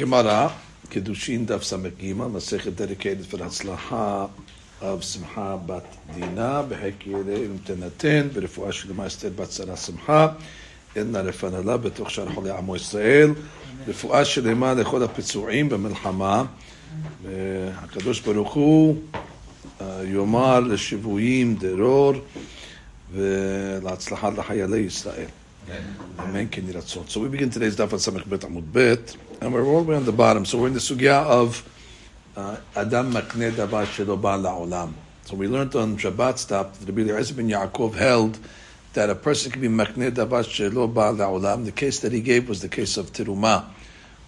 גמרא, קידושין דף ס"ג, מסכת dedicated ולהצלחה, אב שמחה בת דינה, בהק ירא Umtenaten, ברפואה שלמה אסתר בת שרה שמחה, אין נא לפנלה בתוך שאר חולי עמו ישראל, רפואה שלמה לכל הפצועים במלחמה. הקדוש ברוך הוא אה, יאמר לשבויים דרור ולהצלחה לחיילי ישראל. כן. אמן כן יהי רצון. So we begin today's דף על ס"ב עמוד ב'. And we're all the way on the bottom. So we're in the sugya of uh, Adam Makne Davar Shelo Ba La'olam. So we learned on Shabbat stop that Rabbi Eliezer ben Yaakov held that a person can be Makne Davar Shelo Ba La'olam. The case that he gave was the case of Tirumah,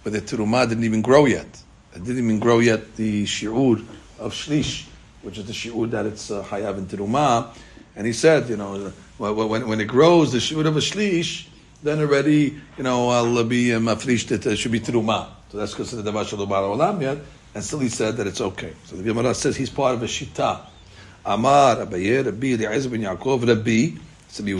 where the Tirumah didn't even grow yet. It didn't even grow yet the Shi'ur of Shlish, which is the Shi'ur that it's uh, Hayav in Tirumah. And he said, you know, when, when it grows, the shiur of a shlish, then already, you know, I'll be uh, mafrish that it uh, should be teruma. So that's the davar shalom olam yet. And still he said that it's okay. So the Gemara says he's part of a shita. Amar Abaye Rabbi Eliezer Yaakov Rabbi They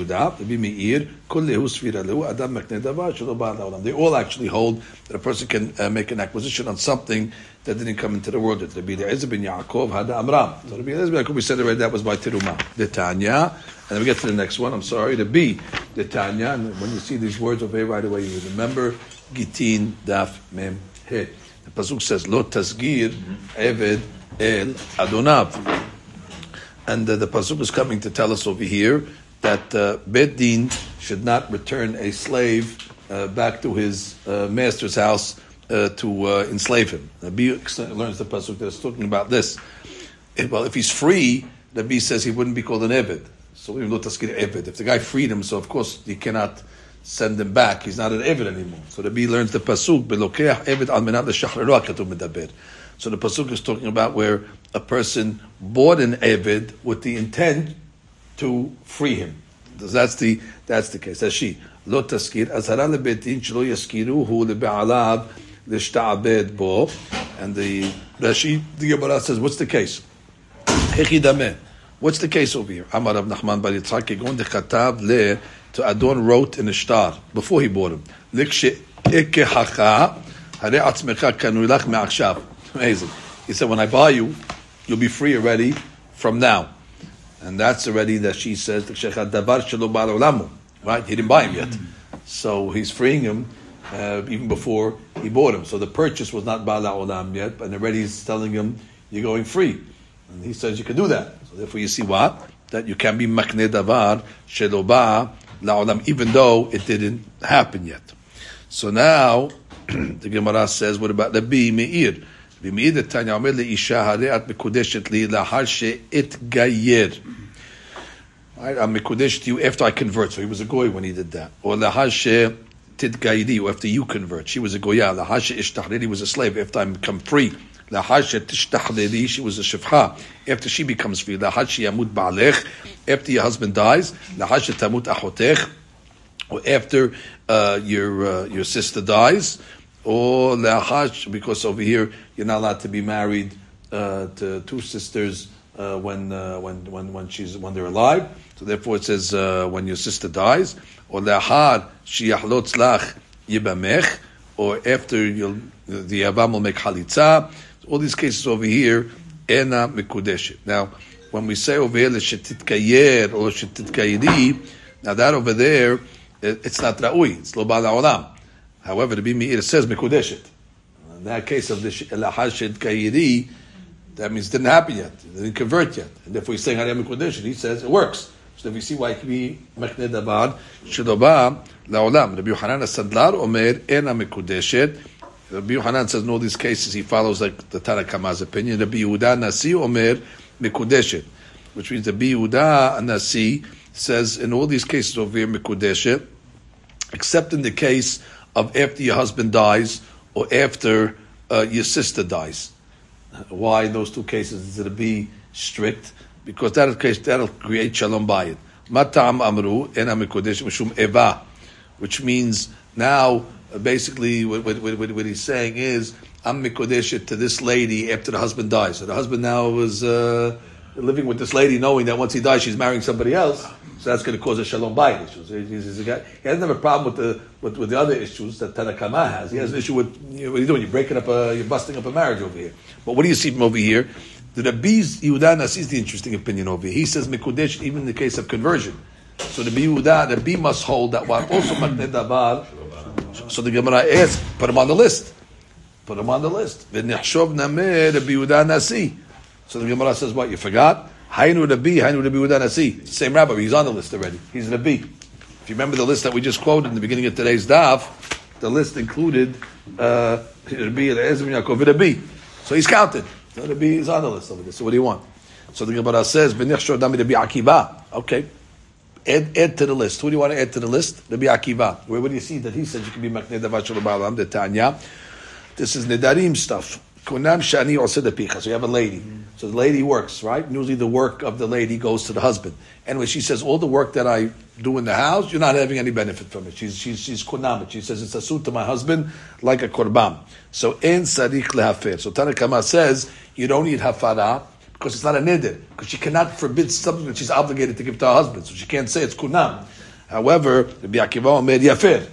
all actually hold that a person can uh, make an acquisition on something that didn't come into the world. Rabbi Eliezer ben Yaakov Hada Amram. So Rabbi Eliezer ben Yaakov we said already that was by Teruma. The Tanya. And then we get to the next one. I'm sorry, the B, the Tanya. And when you see these words over here right away, you remember Gitin Daf Mem He. The pasuk says, "Lo tasgir Eved El Adonav." And uh, the pasuk is coming to tell us over here that uh, Beddin should not return a slave uh, back to his uh, master's house uh, to uh, enslave him. Nabi learns the pasuk that's talking about this. If, well, if he's free, Nabi says he wouldn't be called an Eved. So even though Taskir Eved, if the guy freed him, so of course he cannot send him back. He's not an Eved anymore. So the B learns the pasuk Eved al medaber. So the pasuk is talking about where a person bought an Eved with the intent to free him. That's the that's the case. That's she. Lo taskir azhara lebetin shelo yaskiruhu lebe'alav l'shta'abed bo. And the Rashi, the Gemara says, what's the case? What's the case over here? Amar Rav Nachman Bar Yitzchak Kegon Dechatav Le to Adon wrote in a star before he bought him. Likshe Ikehacha Hare Atzmecha Kanulach Me'achshav. Amazing. He said, when I buy you, you'll be free already from now. And that's already that she says. Right? He didn't buy him yet. So he's freeing him uh, even before he bought him. So the purchase was not Ba'al Olam yet, but already he's telling him, you're going free. And he says you can do that. So therefore, you see what that you can be makne davar sheloba laolam, even though it didn't happen yet. So now the Gemara says, what about the bi meir? The Tanya omer leisha mekudeshet lahar she'it I'm mekudesh to you after I convert. So he was a goy when he did that. Or lahar she'tit gayri, or after you convert. She was a goya. Lahar she'ishtachriri was a slave after I become free. Lahashet tishtachleli, she was a shifcha. After she becomes free, lahash yamut ba'alech. After your husband dies, lahashet tamut achotech. Or after uh, your uh, your sister dies, or lahash because over here you're not allowed to be married uh, to two sisters uh, when uh, when when when she's when they're alive. So therefore it says uh, when your sister dies, or lahar shiyahlot lach yibamech, or after you'll, the Yavam will make halitza all these cases over here, ena mikudeshet. Now, when we say over here l'shetitkayer or l'shetitkayiri, now that over there, it, it's not ra'ui, it's lo olam. However, the bimi it says mikudeshet. In that case of the lahashet kayiri, that means it didn't happen yet, it didn't convert yet, and therefore he's saying harem mikudeshet. He says it works. So if we see why it can be mekne davar sheloba laolam. Rabbi Yohanan Sandlar Omer ena mikudeshet. Rabbi Yohanan says in all these cases he follows like the Tanakama's opinion. Rabbi Yehuda Nasi Omer Mikudeshet, which means Rabbi Yehuda Nasi says in all these cases over here Mikudeshet, except in the case of after your husband dies or after uh, your sister dies. Why in those two cases is it to be strict? Because that case that'll create shalom bayit. Matam amru mishum eva, which means now basically what, what, what, what, he's saying is I'm mikodesh to this lady after the husband dies. So the husband now was uh, living with this lady, knowing that once he dies, she's marrying somebody else. So that's going to cause a shalom bayit issue. So he's, he's a guy, he doesn't have a problem with the with, with the other issues that Tanakama has. He has an issue with you know, what are you doing? You're breaking up a, you're busting up a marriage over here. But what do you see from over here? The Rabbi's Yehuda sees the interesting opinion over here. He says mikudesh even in the case of conversion. So the Yehuda, the B must hold that one also davar. So the Gemara asks, put him on the list. Put him on the list. So the Gemara says, what, you forgot? Hainu Rabbi, Hainu Rabbi Yehuda Nasi. Same rabbi, he's on the list already. He's Rabbi. If you remember the list that we just quoted in the beginning of today's daf, the list included uh, Rabbi ben Yaakov Rabbi. So he's counted. So Rabbi is on the list over there. So what do you want? So the Gemara says, "V'nechshor dami Rabbi Akiva." Okay, add, add to the list. Who do you want to add to the list? Rabbi Akiva. Where, do you see that he said you can be ba'alam? The Tanya. This is nedarim stuff. Kunam shani picha. So you have a lady. So the lady works, right? Usually the work of the lady goes to the husband. Anyway, she says, all the work that I do in the house, you're not having any benefit from it. She's, she's, she's. She says, it's a suit to my husband, like a korban. So, in sarich lehafer. So Tanakama says, you don't need hafara, because it's not a neder. Because she cannot forbid something that she's obligated to give to her husband. So she can't say it's kunam. However, Rabbi Akiva Omer yafer.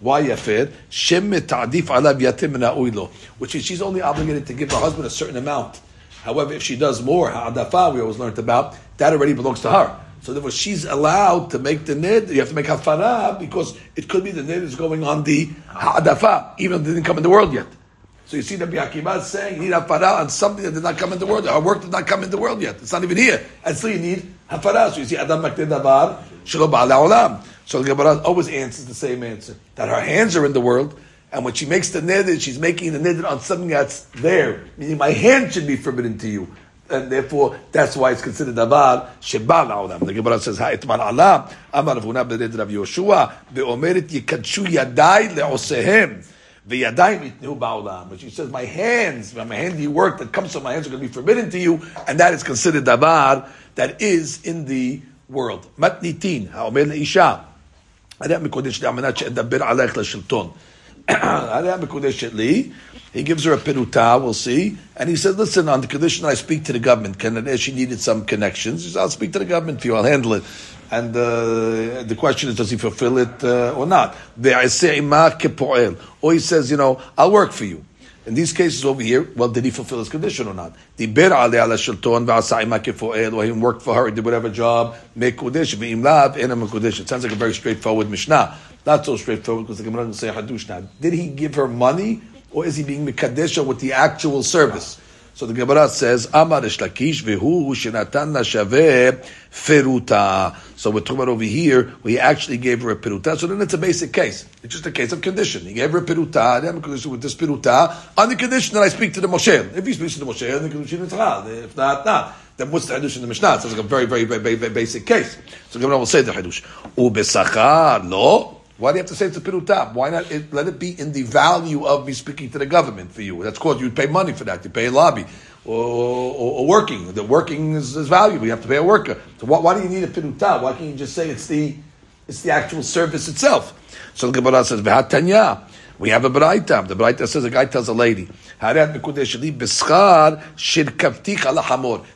Why alav yatim. Which is she's only obligated to give her husband a certain amount. However, if she does more, ha'adafa, we always learned about, that already belongs to her. So therefore, she's allowed to make the nid. You have to make hafara because it could be the nid is going on the ha'adafa, even though it didn't come in the world yet. So you see that Akiva is saying you need hafara on something that did not come in the world. Her work did not come in the world yet. It's not even here. And still you need hafara. So you see Adam makte davar shelo ba'al olam. So the Gemara always answers the same answer that her hands are in the world, and when she makes the nidid, she's making the nidid on something that's there. Meaning, my hand should be forbidden to you, and therefore that's why it's considered davar shebal olam. The Gemara says, "Ha'itman ala amar vuna b'nidid Rav Yeshua be'omeret yikadshu yadai le'osehem." The yadayim itnu ba'olam. But she says, my hands, my handy work that comes from my hands are going to be forbidden to you, and that is considered davar that is in the world. Matnitin, ha'omer le'isha. הרי המקודש לי על מנת שאדבר עלייך לשלטון. הרי המקודשת לי, he gives her a peruta, we'll see, and he said, listen, on the condition I speak to the government, can she needed some connections, he said, I'll speak to the government for you, I'll handle it. And uh, the question is, does he fulfill it uh, or not? Or he says, you know, I'll work for you. In these cases over here, well, did he fulfill his condition or not? He worked for her, he did whatever job, make kodesh, v'im lav. It sounds like a very straightforward Mishnah. Not so straightforward because the Gemara doesn't say hadush now. Did he give her money, or is he being mikadesha with the actual service? So the Gemara says, Amar Lakish v'hu shenatan shaveh feruta. So we're talking about over here, we actually gave her a piruta. So then it's a basic case. It's just a case of condition. He gave her a peruta, then condition with this piruta, on the condition that I speak to the Moshe. If he speaks to the Moshe, then the condition is halal. If not, not. Then what's the hadush in the Mishnah? It sounds like a very, very, very, very basic case. So Gemara will say the hadush. Ubesachar, no. Why do you have to say it's a piruta? Why not it, let it be in the value of me speaking to the government for you? That's called you'd pay money for that. You pay a lobby or, or, or working. The working is, is valuable. You have to pay a worker. So why, why do you need a pirutab? Why can't you just say it's the it's the actual service itself? So the Gemara says v'hatanya. We have a braita. The braita says a guy tells a lady,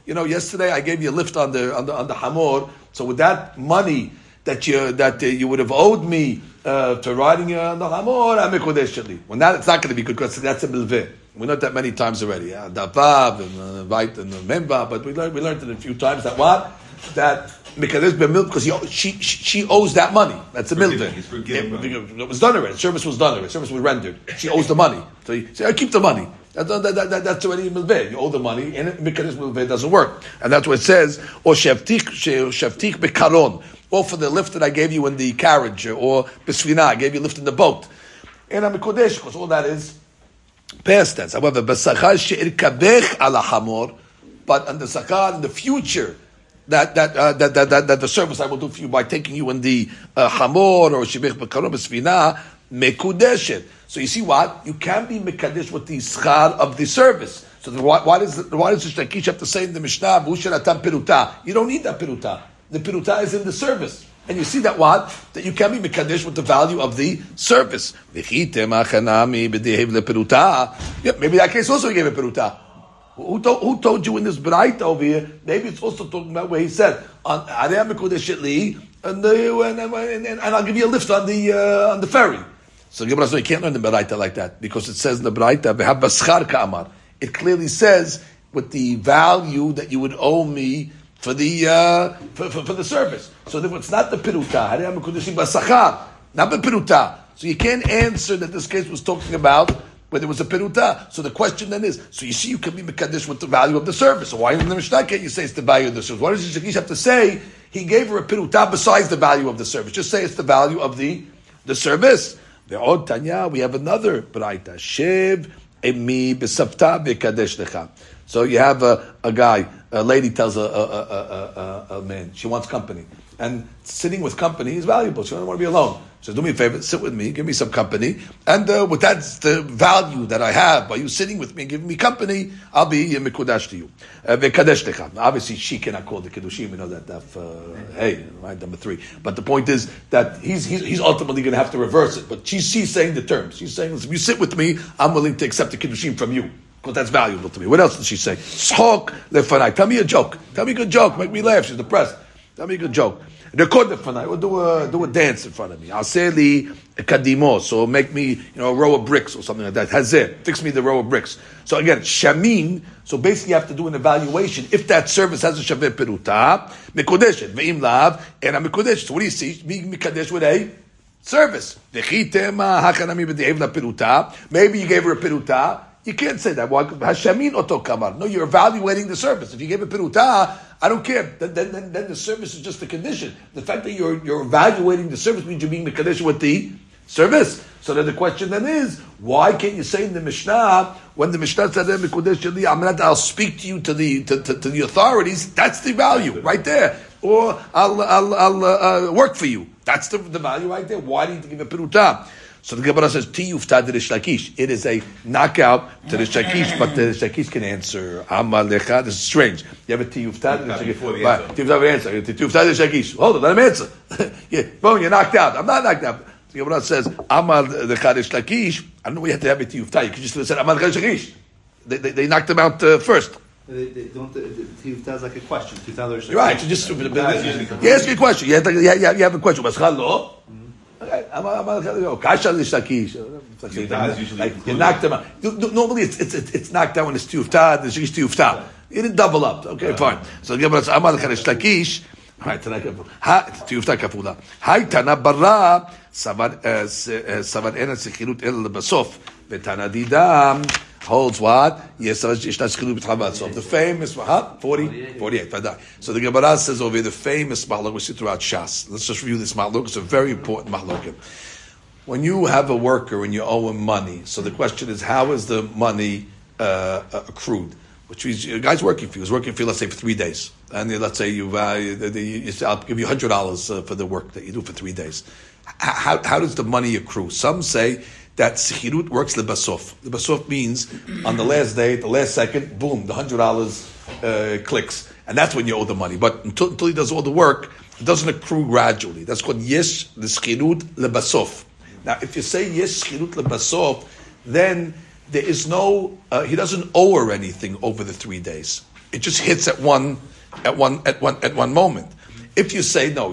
You know, yesterday I gave you a lift on the on the, on the hamor. So with that money that you that uh, you would have owed me uh, to riding on the hamor, I'm. Well, now it's not going to be good because that's a milveh. We learned that many times already. Yeah, Dapav and uh, Vait and Memba, but we learned we learned it a few times that what that because because she, she she owes that money. That's a milveh. It, it was done already. Service was done already. Service was rendered. She owes the money. So you say, I keep the money. That, that, that, that's already milveh. You owe the money, and because milveh doesn't work, and that's what it says. Or shevtich shevtich bekaron or for the lift that I gave you in the carriage, or besvina, I gave you lift in the boat. And I'm a kodesh, because all that is past tense. However, besachar she'ir kabech ala hamor, but on the sakar in the future, that that, uh, that, that, that, that the service I will do for you by taking you in the uh, hamor or shibich bekaron besvina, mekudeshet. So you see what? You can be mekadesh with the schar of the service. So why, why does why does the Shtakish have to say in the Mishnah, peruta? You don't need that peruta the piruta is in the service. And you see that what? That you can be Mekadesh with the value of the service. Maybe that case also gave a peruta. Who told, who told you in this bright over here? Maybe it's also talking about where he said on and, and, and, and, I'll give you a lift on the uh, on the ferry. So you can't learn the Beraita like that because it says in the Beraita. It clearly says with the value that you would owe me for the uh, for, for, for, the service. So therefore, it's not the piruta. Not the piruta. So you can't answer that this case was talking about where there was a peruta. So the question then is, so you see you can be Mekadesh with the value of the service. So why in the Mishnah can't you say it's the value of the service? Why does the Shakish have to say he gave her a peruta besides the value of the service? Just say it's the value of the, the service. The odd Tanya, we have another Braita. Shev emi besafta bekadesh lecha. So you have a, a guy, a lady tells a, a, a, a, man, she wants company. And sitting with company is valuable. She doesn't want to be alone. She says, do me a favor, sit with me, give me some company. And uh, with that, the value that I have by you sitting with me and giving me company, I'll be mikudash to you. Uh, Obviously, she cannot call the kiddushim. We know that. Uh, hey, right, number three. But the point is that he's, he's, he's ultimately going to have to reverse it. But she's, she's saying the terms. She's saying, if you sit with me, I'm willing to accept the kiddushim from you because that's valuable to me. What else does she say? Schok lefanai. Tell me a joke. Tell me a good joke. Make me laugh. She's depressed. Tell me a good joke. Record lefanai. Or do a do a dance in front of me. I'll say. So make me you know a row of bricks or something like that. Hazeh. Fix me the row of bricks. So again, shamin. So basically, you have to do an evaluation if that service has a shaveh peruta. Mekodeshet ve'im lav and a mekodesh. So what do you see? Being mikadesh with a service. Maybe you gave her a peruta. You can't say that. Why? Hashemin oto kamar. No, you're evaluating the service. If you gave a peruta, I don't care. Then, then, then, then, the service is just a condition. The fact that you're, you're evaluating the service means you're being the condition with the service. So then the question then is, why can't you say in the Mishnah, when the Mishnah says, I'll speak to you to the, to, to, to, the authorities, that's the value right there. Or I'll, I'll, I'll uh, work for you. That's the, the value right there. Why do you give a peruta? So the Gemara says, Tiyufta de Lakish. It is a knockout to the Shakish, but the Shakish can answer. Amalecha. This is strange. You have a Tiyufta de Shakish. Tiyufta will answer. Tiyufta de Shakish. Hold on, let him answer. yeah, boom, you're knocked out. I'm not knocked out. The Gemara says, Amal the Chadish Lakish. I don't know why you have to have a Tiyufta. You could just have said Amal Chadish Lakish. They, they, they knocked him out uh, first. They, they don't. Tiyufta is like a question. You're right. So just you ask me a question. You have, you have, you have a question. Mm-hmm. Kasha lishakish. Like you knocked them out. Normally it's it's it's knocked down when it's tiyufta. The shakish tiyufta. You didn't double up. Okay, fine. So the Gemara says, "Amal kadesh lakish." תיופתא כפולה. היי תנא ברא, סבר אין הסחירות אלא בסוף, ותנא דידם holds what? Yes, So the famous, huh? 40? 48. So the Gemara says over here, the famous mahlok we see throughout Shas. Let's just review this mahlok. It's a very important mahlok. When you have a worker and you owe him money, so the question is, how is the money uh, accrued? Which means a guy's working for you. He's working for you, let's say, for three days. And let's say you, uh, you, you say, I'll give you $100 uh, for the work that you do for three days. How, how does the money accrue? Some say that sechirut works lebasof. Lebasof means on the last day, the last second, boom, the hundred dollars uh, clicks, and that's when you owe the money. But until, until, he does all the work, it doesn't accrue gradually. That's called yes the sechirut lebasof. Now, if you say yes sechirut lebasof, then there is no uh, he doesn't owe her anything over the three days. It just hits at one at one at one at one moment. If you say no,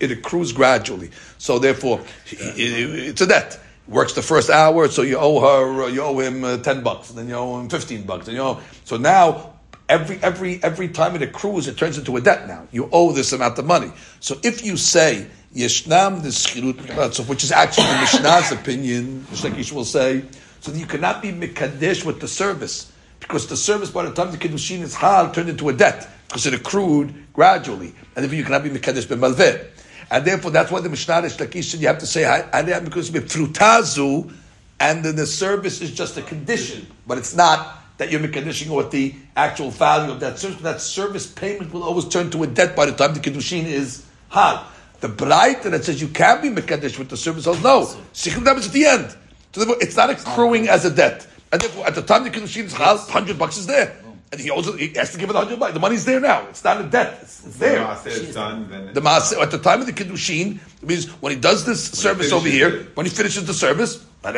it accrues gradually. So therefore, it's a debt. Works the first hour, so you owe her, you owe him uh, ten bucks, and then you owe him fifteen bucks, and you owe. So now every every every time it accrues, it turns into a debt. Now you owe this amount of money. So if you say yeshnam the which is actually the Mishnah's opinion, Mishnah will say, so you cannot be mikadesh with the service because the service by the time the kiddushin is hal turned into a debt because it accrued gradually, and therefore you cannot be mekadesh b'malveh. And therefore, that's why the Mishnah Lakish said you have to say frutazu, and then the service is just a condition, but it's not that you're mekadeshing what the actual value of that service. That service payment will always turn to a debt by the time the kiddushin is hal. The bright that says you can be mekadesh with the service says no. Sikhim is at the end. So it's not accruing as a debt. And therefore, at the time the kiddushin is hal, hundred bucks is there. And he also he has to give it a hundred bucks. The money's there now. It's not a debt. It's, it's there. The the maaseh at the time of the kiddushin means when he does this service over here, when he finishes the service. And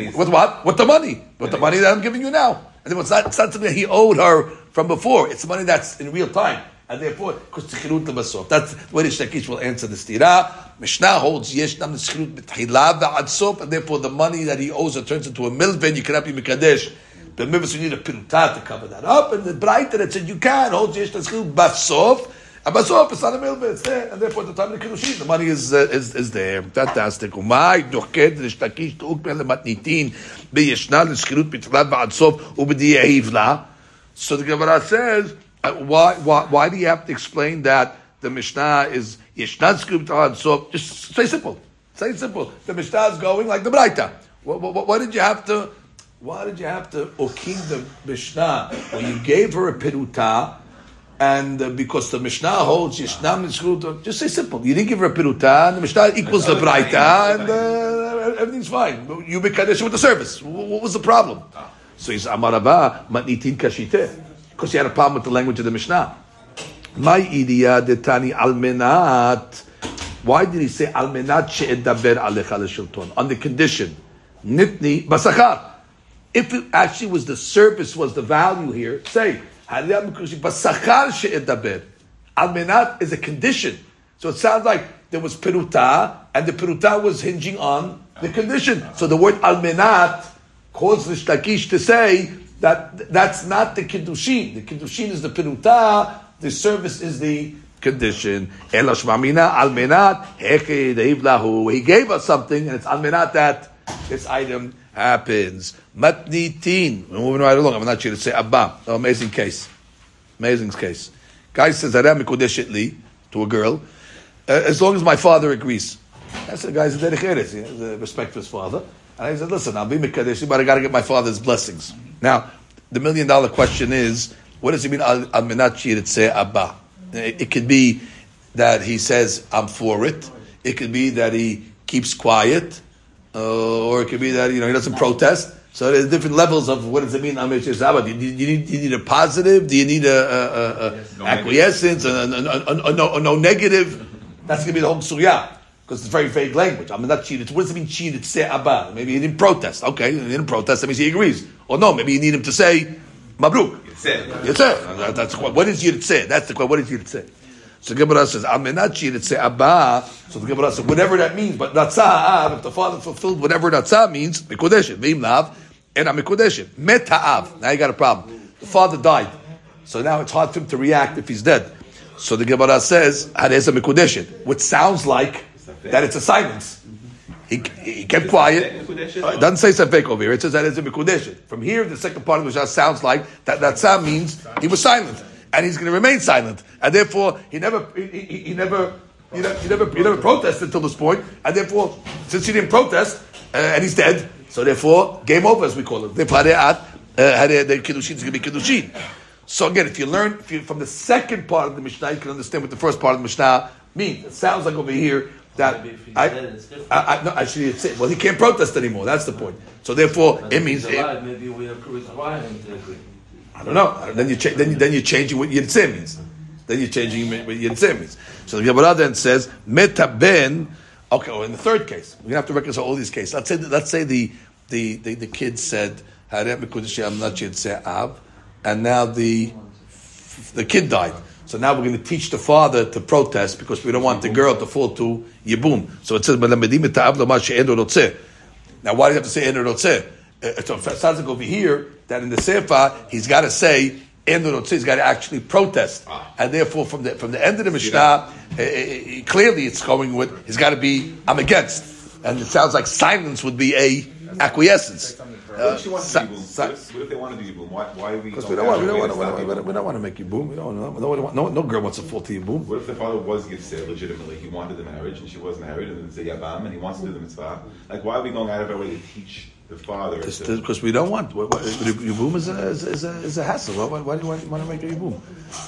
he's- With what? With the money. With the money that I'm giving you now. And then it's not, it's not something that he owed her from before. It's money that's in real time. And therefore, because tzchirut lebasov. That's the way the Shakish will answer the stira. Mishnah holds yeshnam tzchirut b'tchila v'ad sof, and therefore the money that he owes her turns into a milveh, and you cannot be mekadesh. The milveh, so you need a pirutah to cover that up. And the brighter that said you can hold holds yeshnam tzchirut b'sof. And basov, it's not a milveh, it's there. And therefore, the time of the kiddushin, the money is, uh, is, is there. Fantastic. Umay dochked l'shtakish tu'uk lematnitin b'yeshna l'tzchirut b'tchila v'ad sof u'b'diyahiv la. So the Gemara says, uh, why, why, why do you have to explain that the Mishnah is Yeshnat Skub Ta'ad? So just say simple. Say simple. The Mishnah is going like the Braita. Why, why, why did you have to? Why did you have to okin the Mishnah? Well, you gave her a peruta, and uh, because the Mishnah holds Yeshnam Skub, just say simple. You didn't give her a peruta, and the Mishnah equals the Braita, and uh, everything's fine. You make Kaddish with the service. What, was the problem? So he's Amaraba matnitin kashite because he had a problem with the language of the Mishnah. My idiya detani almenat. Why did he say almenat she'edaber alecha l'shilton on the condition nitni basachar? If it actually was the service was the value here, say. Almenat is a condition, so it sounds like there was peruta, and the peruta was hinging on the condition. So the word almenat caused the shtakish to say that that's not the kiddushin. The kiddushin is the peruta. The service is the condition. He gave us something, and it's almenat that this item happens. Matnitin. We're moving right along. I'm not sure to say abba. Oh, amazing case. Amazing case. Guy says Aram li to a girl, uh, as long as my father agrees. That's the guy's a. He has a respect for his father. And he said, listen, I'll be Mekadesh, but I got to get my father's blessings. Now, the million dollar question is, what does he mean, al say abba? It it could be that he says, I'm for it. It could be that he keeps quiet. Uh, or it could be that, you know, he doesn't protest. So there's different levels of what does it mean, Amir Abba? Do you, you, need, you need a positive? Do you need a, a, a, a No acquiescence? A, no, a no negative? That's going to be the whole surya. Because it's very vague language. I'm not cheated. What does it mean cheated? Say abba. Maybe he didn't protest. Okay, he didn't protest. That means he agrees. Or no, maybe you need him to say mabruk. Yitzeh. Yitzeh. That- That's what. What is yitzeh? That's the question. What is yitzeh? So the Gemara says, "Amenat say abba." So the Gemara says, whatever that means. But natzah, if the father fulfilled whatever natzah means, mikodeshet, v'im lav, and mikodeshet, met ha'av. Now you got a problem. The father died, so now it's hard for him to react if he's dead. So the Gemara says, "Hareza mikodeshet," which sounds like that it's a silence. He, he kept quiet. Uh, It doesn't say safek over here. It says that it's a mikudeshet. From here, the second part of the Mishnah sounds like that. Sound means he was silent, and he's going to remain silent, and therefore he never, he, he, he never, he never, he never, he never protested until this point, and therefore, since he didn't protest uh, and he's dead, so therefore, game over as we call it. The kiddushin is going to be kiddushin. So again, if you learn if you, from the second part of the Mishnah, you can understand what the first part of the Mishnah means. It sounds like over here that Maybe if he's I. I, I, no, actually, it's it. Well, he can't protest anymore. That's the point. So therefore, But it means he's it, maybe we are require to agree. I don't know. Then you cha- then then you're changing what Yitzeh means. Then you're changing what Yitzeh means. So the Gemara then says Meta ben. Okay, well, in the third case, we're gonna have to reconcile all these cases. Let's say let's say the the the, the kid said Harem I'm not Av, and now the the kid died. So now we're going to teach the father to protest because we don't want the girl to fall to Yibum. So it says. Now, why do you have to say en rotzeh? Uh, So it sounds like over here that in the Sefer he's got to say en rotzeh. He's got to actually protest, and therefore from the from the end of the Mishnah, uh, uh, uh, clearly it's going with he's got to be I'm against, and it sounds like silence would be a acquiescence. What if si- si- What if they want to be boom? Why, why are we? Because we don't want, we don't want, we don't, want, we don't want to make you boom. We don't, no, no, no, no girl wants a you boom. What if the father was Yitzeh legitimately? He wanted the marriage and she wasn't married, and it's a Yabam, and he wants to do the mitzvah. Like, why are we going out of our way to teach the father? Because we don't want. What, what, your boom is a, is, a, is, a, is a hassle. Why, why, why do you want, want to make a boom?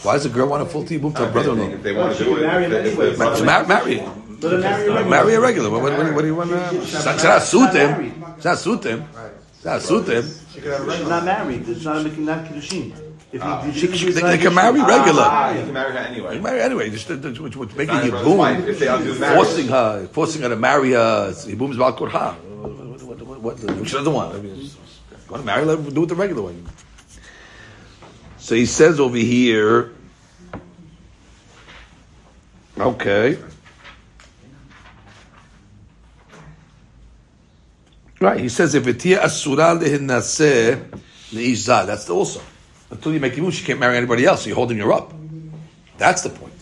Why does a girl want a full to you boom to her If brother-in-law? they want to do it, marry if him the- if the anyway. father- To mar- marry. Marry a Marry a regular. What, what, what do you want to... It's not, it's not suit him. It's not suit him. It's not suit him. She's not married. It's not making not kiddushin. If you, She- she- they- they can marry regular. Ah, you can marry her anyway. You marry anyway. Just, uh, which, which making Not you his boom. wife, if they undo marriage. Forcing her. Forcing her to marry her. He booms Bal Korha. What, what she doesn't want. I mean, want to marry? Let do it the regular way. So he says over here. Okay. Right, he says if it asura lehinaseh leizah, that's also until you make imun, she can't marry anybody else. So you're holding her up. That's the point.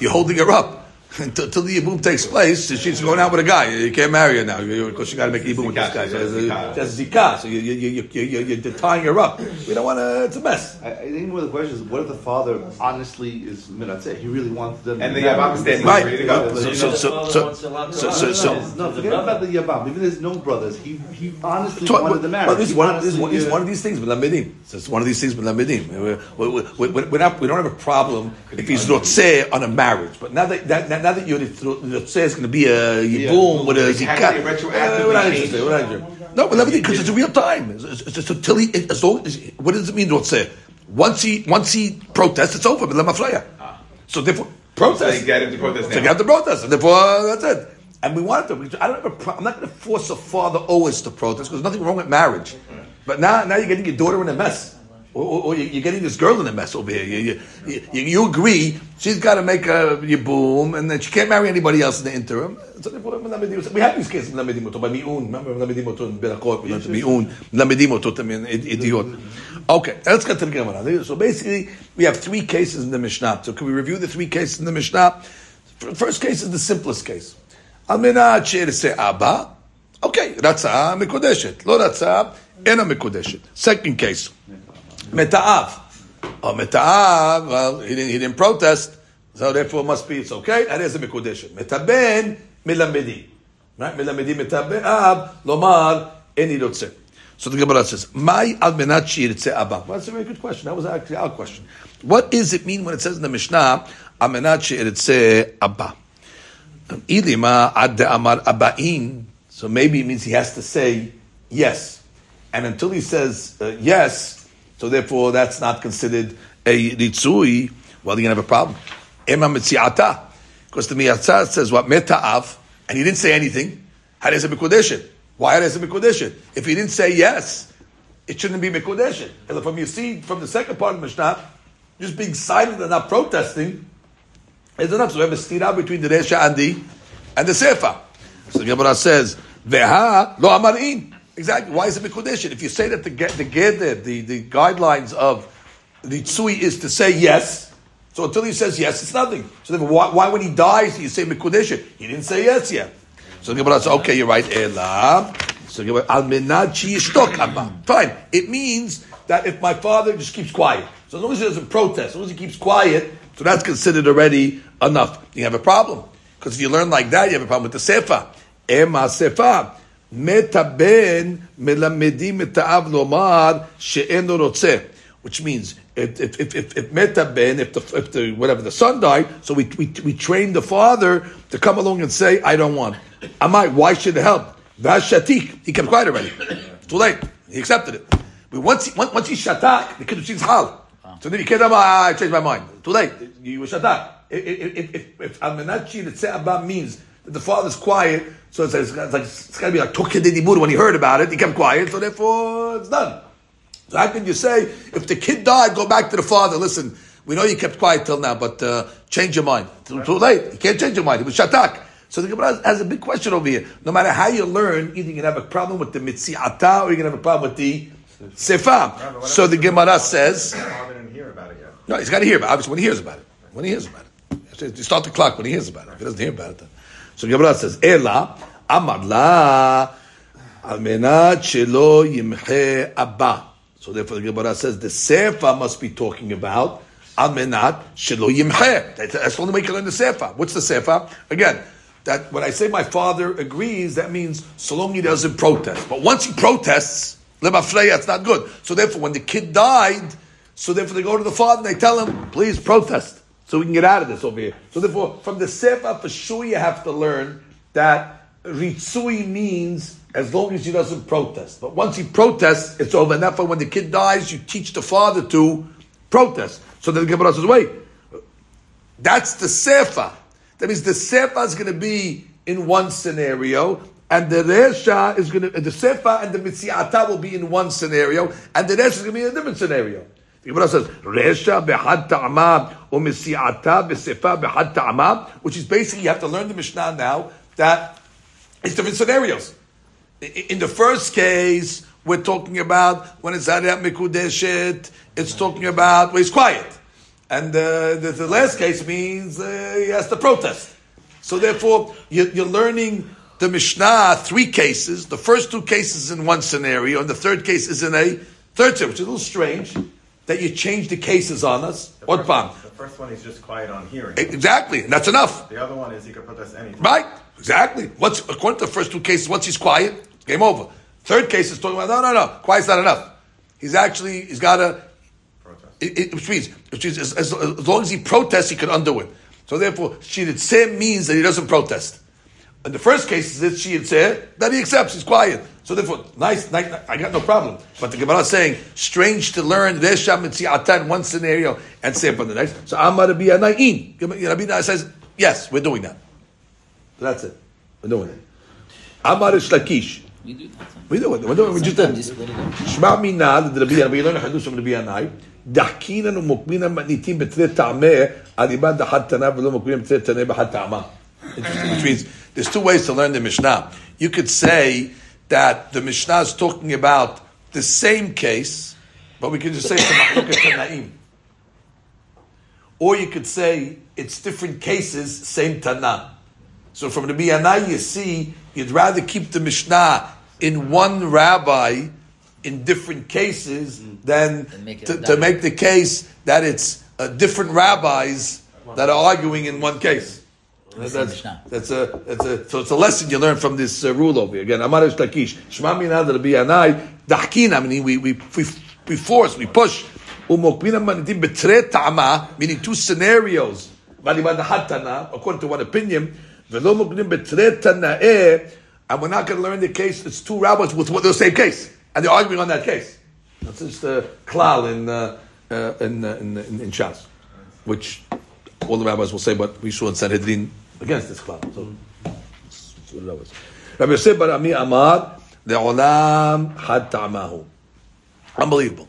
You're holding her up until, until the ibum takes place. She's going out with a guy. You can't marry her now because you got to make ibum with this guy. That's zikah. So you, you, you, you, you, you're tying her up. We don't want to. It's a mess. I, I think one of the questions is, what if the father honestly is mitzvah? He really wants them. And the. Yabam is standing Right. ready to go. So- so- so- so- so- so- so- No, forget about the Yabam. Even his known brothers, he he honestly So, wanted the marriage. Well, this is He one, this is honestly, one, this is uh, one of these things with Lamidim. So it's one of these things with Lamidim. We're, we're, we're, we're not, we don't have a problem if he's rotzeh on a marriage. But now that, that now that you're rotzeh is going to be a yibum with a It has to be zikah. retroactively eh, we're not interested. We're not interested. No, but Lamidim because it's a real time. It's, it's, it's until he, as long as, what does it mean rotzeh? Once he once he protests, it's over. Lemafleya. So therefore, protest. So they get him to protest So now. you have to protest, and therefore uh, that's it. And we want them. I don't have a pro- I'm not going to force a father always to protest because there's nothing wrong with marriage. But now, now you're getting your daughter in a mess, or, or, or you're getting this girl in a mess over here. You, you, you, you agree she's got to make a your boom, and then she can't marry anybody else in the interim. So therefore, we have these cases. Melamedim oto by miun. Remember melamedim oto in Berakot. We learned miun. Melamedim oto in idiot. Okay, let's get to the Gemara. So basically, we have three cases in the Mishnah. So can we review the three cases in the Mishnah? First case is the simplest case. על מנת שירצה אבא, אוקיי, רצה מקודשת, לא רצה, אינה מקודשת. Second case, Meta'av. Oh, Meta'av, well, he didn't, he didn't protest, so therefore it must be, it's okay. That is a Mikudesh. Metaben, Milamedi. Right? Milamedi Metabe'av, Lomar, any Rotze. So the Gemara says, "My al menat shirtze abba." That's a very good question. That was actually our question. What does it mean when it says in the Mishnah, "Al menat shirtze abba"? Um, Ilima ad amar abain. So maybe it means he has to say yes, and until he says uh, yes, so therefore that's not considered a ritzui, well, you're to have a problem. Ema mitziata. Because the miyatzah says what? Meta'av. And he didn't say anything. Harez a mikudeshet. Why harez a mikudeshet? If he didn't say yes, it shouldn't be mikudeshet. And from you see, from the second part of Mishnah, just being silent and not protesting, is enough. So we have a stira between the Resha and the and the Sefer. So the Gemara says, Veha lo amarin. Exactly. Why is it Mikudeshin? If you say that the the the, the guidelines of the Tsui is to say yes, so until he says yes, it's nothing. So then why, why when he dies, you say Mikudeshin? He didn't say yes yet. So the Gemara says, okay, you're right. Ela. So al menad. Fine. It means that if my father just keeps quiet, so as long as he doesn't protest, as long as he keeps quiet, so that's considered already enough. You have a problem. Because if you learn like that, you have a problem with the Sefer. Ema Metaben melamedim etaav lomar she'eno rotzeh. Which means, if, if, if, if, if metaben, if the, if the, whatever, the son died, so we, we, we train the father to come along and say, I don't want. Am I, why should it help? Vashatik. He kept quiet already. Too late. He accepted it. But once he, once, he shatak, the kid was hal. So then he can't, ah, I changed my mind. Too late. You were shatak. If, if, if, if Ritzeh Abba means the father's quiet, so it's, it's, like, it's got to be like Dibur when he heard about it, he kept quiet, so therefore it's done. So how can you say, if the kid died, go back to the father, listen, we know you kept quiet till now, but uh, change your mind. Too, too late. You can't change your mind. It was shatak. So the Gemara has a big question over here. No matter how you learn, either you're going to have a problem with the mitziata or you're going to have a problem with the sefa. So the Gemara says, hear about it yet. no, he's got to hear about it. Obviously, when he hears about it. When he hears about it. You start the clock when he hears about it. If he doesn't hear about it, then. So Gemara says, Ela, Amar la, al menat shelo yimche abba. So therefore the Gemara says, the Sefer must be talking about al menat shelo yimche. That's the only way you can learn the Sefer. What's the Sefer? Again, that when I say my father agrees, that means so long he doesn't protest. But once he protests, lemafreya, it's not good. So therefore, when the kid died, so therefore they go to the father and they tell him, please protest, so we can get out of this over here. So therefore, from the Sefer, for sure you have to learn that Ritsui means as long as he doesn't protest. But once he protests, it's over. And therefore, when the kid dies, you teach the father to protest. So then the Gemara says, wait, that's the Sefer. That means the Sefer is going to be in one scenario, and the Resha is going to, the Sefer and the Mitziata will be in one scenario, and the rest is going to be in a different scenario. The Gemara says, Resha behad ta'ama, besefa behad ta'ama, which is basically, you have to learn the Mishnah now, that it's different scenarios. In the first case, we're talking about when it's Ariat Mikudeshet, it's talking about when he's quiet. And uh, the, the last case means uh, he has to protest. So therefore, you're, you're learning the Mishnah three cases. The first two cases in one scenario, and the third case is in a third scenario, which is a little strange that you change the cases on us. The What first, the first one is just quiet on hearing. Exactly, and that's enough. The other one is he can protest anything. Right? Exactly. What's according to the first two cases, once he's quiet, game over. Third case is talking about no, no, no, quiet's not enough. He's actually he's got to, Protest. it, it, which means, which means as, as, as long as he protests, he can undo it. So therefore, she shiritze means that he doesn't protest. In the first case, is shiritze that he accepts, he's quiet. So therefore, nice, nice, nice, I got no problem. But the Gemara is saying, strange to learn Resha Mitziata in one scenario and say upon the next. So Amar Rabbi Yanai. Rabbi says, yes, we're doing that. So that's it. We're doing it. Amar Ishlakish. We do that. We do it. We're doing it. We just did. Shma Minad, the Rabbi Yanai. We learn a Hadush from Rabbi Yanai. דחקינן ומוקמינן מתניתים בתרי טעמה על איבד דחת תנא ולא מוקמינן בתרי תנא בחד Which means, there's two ways to learn the Mishnah. You could say, that the Mishnah is talking about the same case, but we could just say it's a tanaim. Or you could say it's different cases, same Tanah. So from the Biyanai, you see, you'd rather keep the Mishnah in one rabbi in different cases than Than make to, to make the case that it's uh, different rabbis that are arguing in one case. The That's, that's a, that's a, so it's a lesson you learn from this uh, rule over here. Again, Amar Ish Lakish, Shema Minad Rabbi Yanai, Dahkina, I mean, we, we, we, we force, we push. Umokbina Manitim Betre Ta'ama, meaning two scenarios. According to one opinion, Velo Mokbina Betre Tana'eh, and we're not going to learn the case, it's two rabbis with the same case, and they're arguing on that case. That's just a klal in, uh, uh, in, uh, in, in, in Shas, which all the rabbis will say, but we saw in Sanhedrin against this klal. So. Rabbi Yosef Bar Ami Amar, Le'olam had ta'amahu. Unbelievable.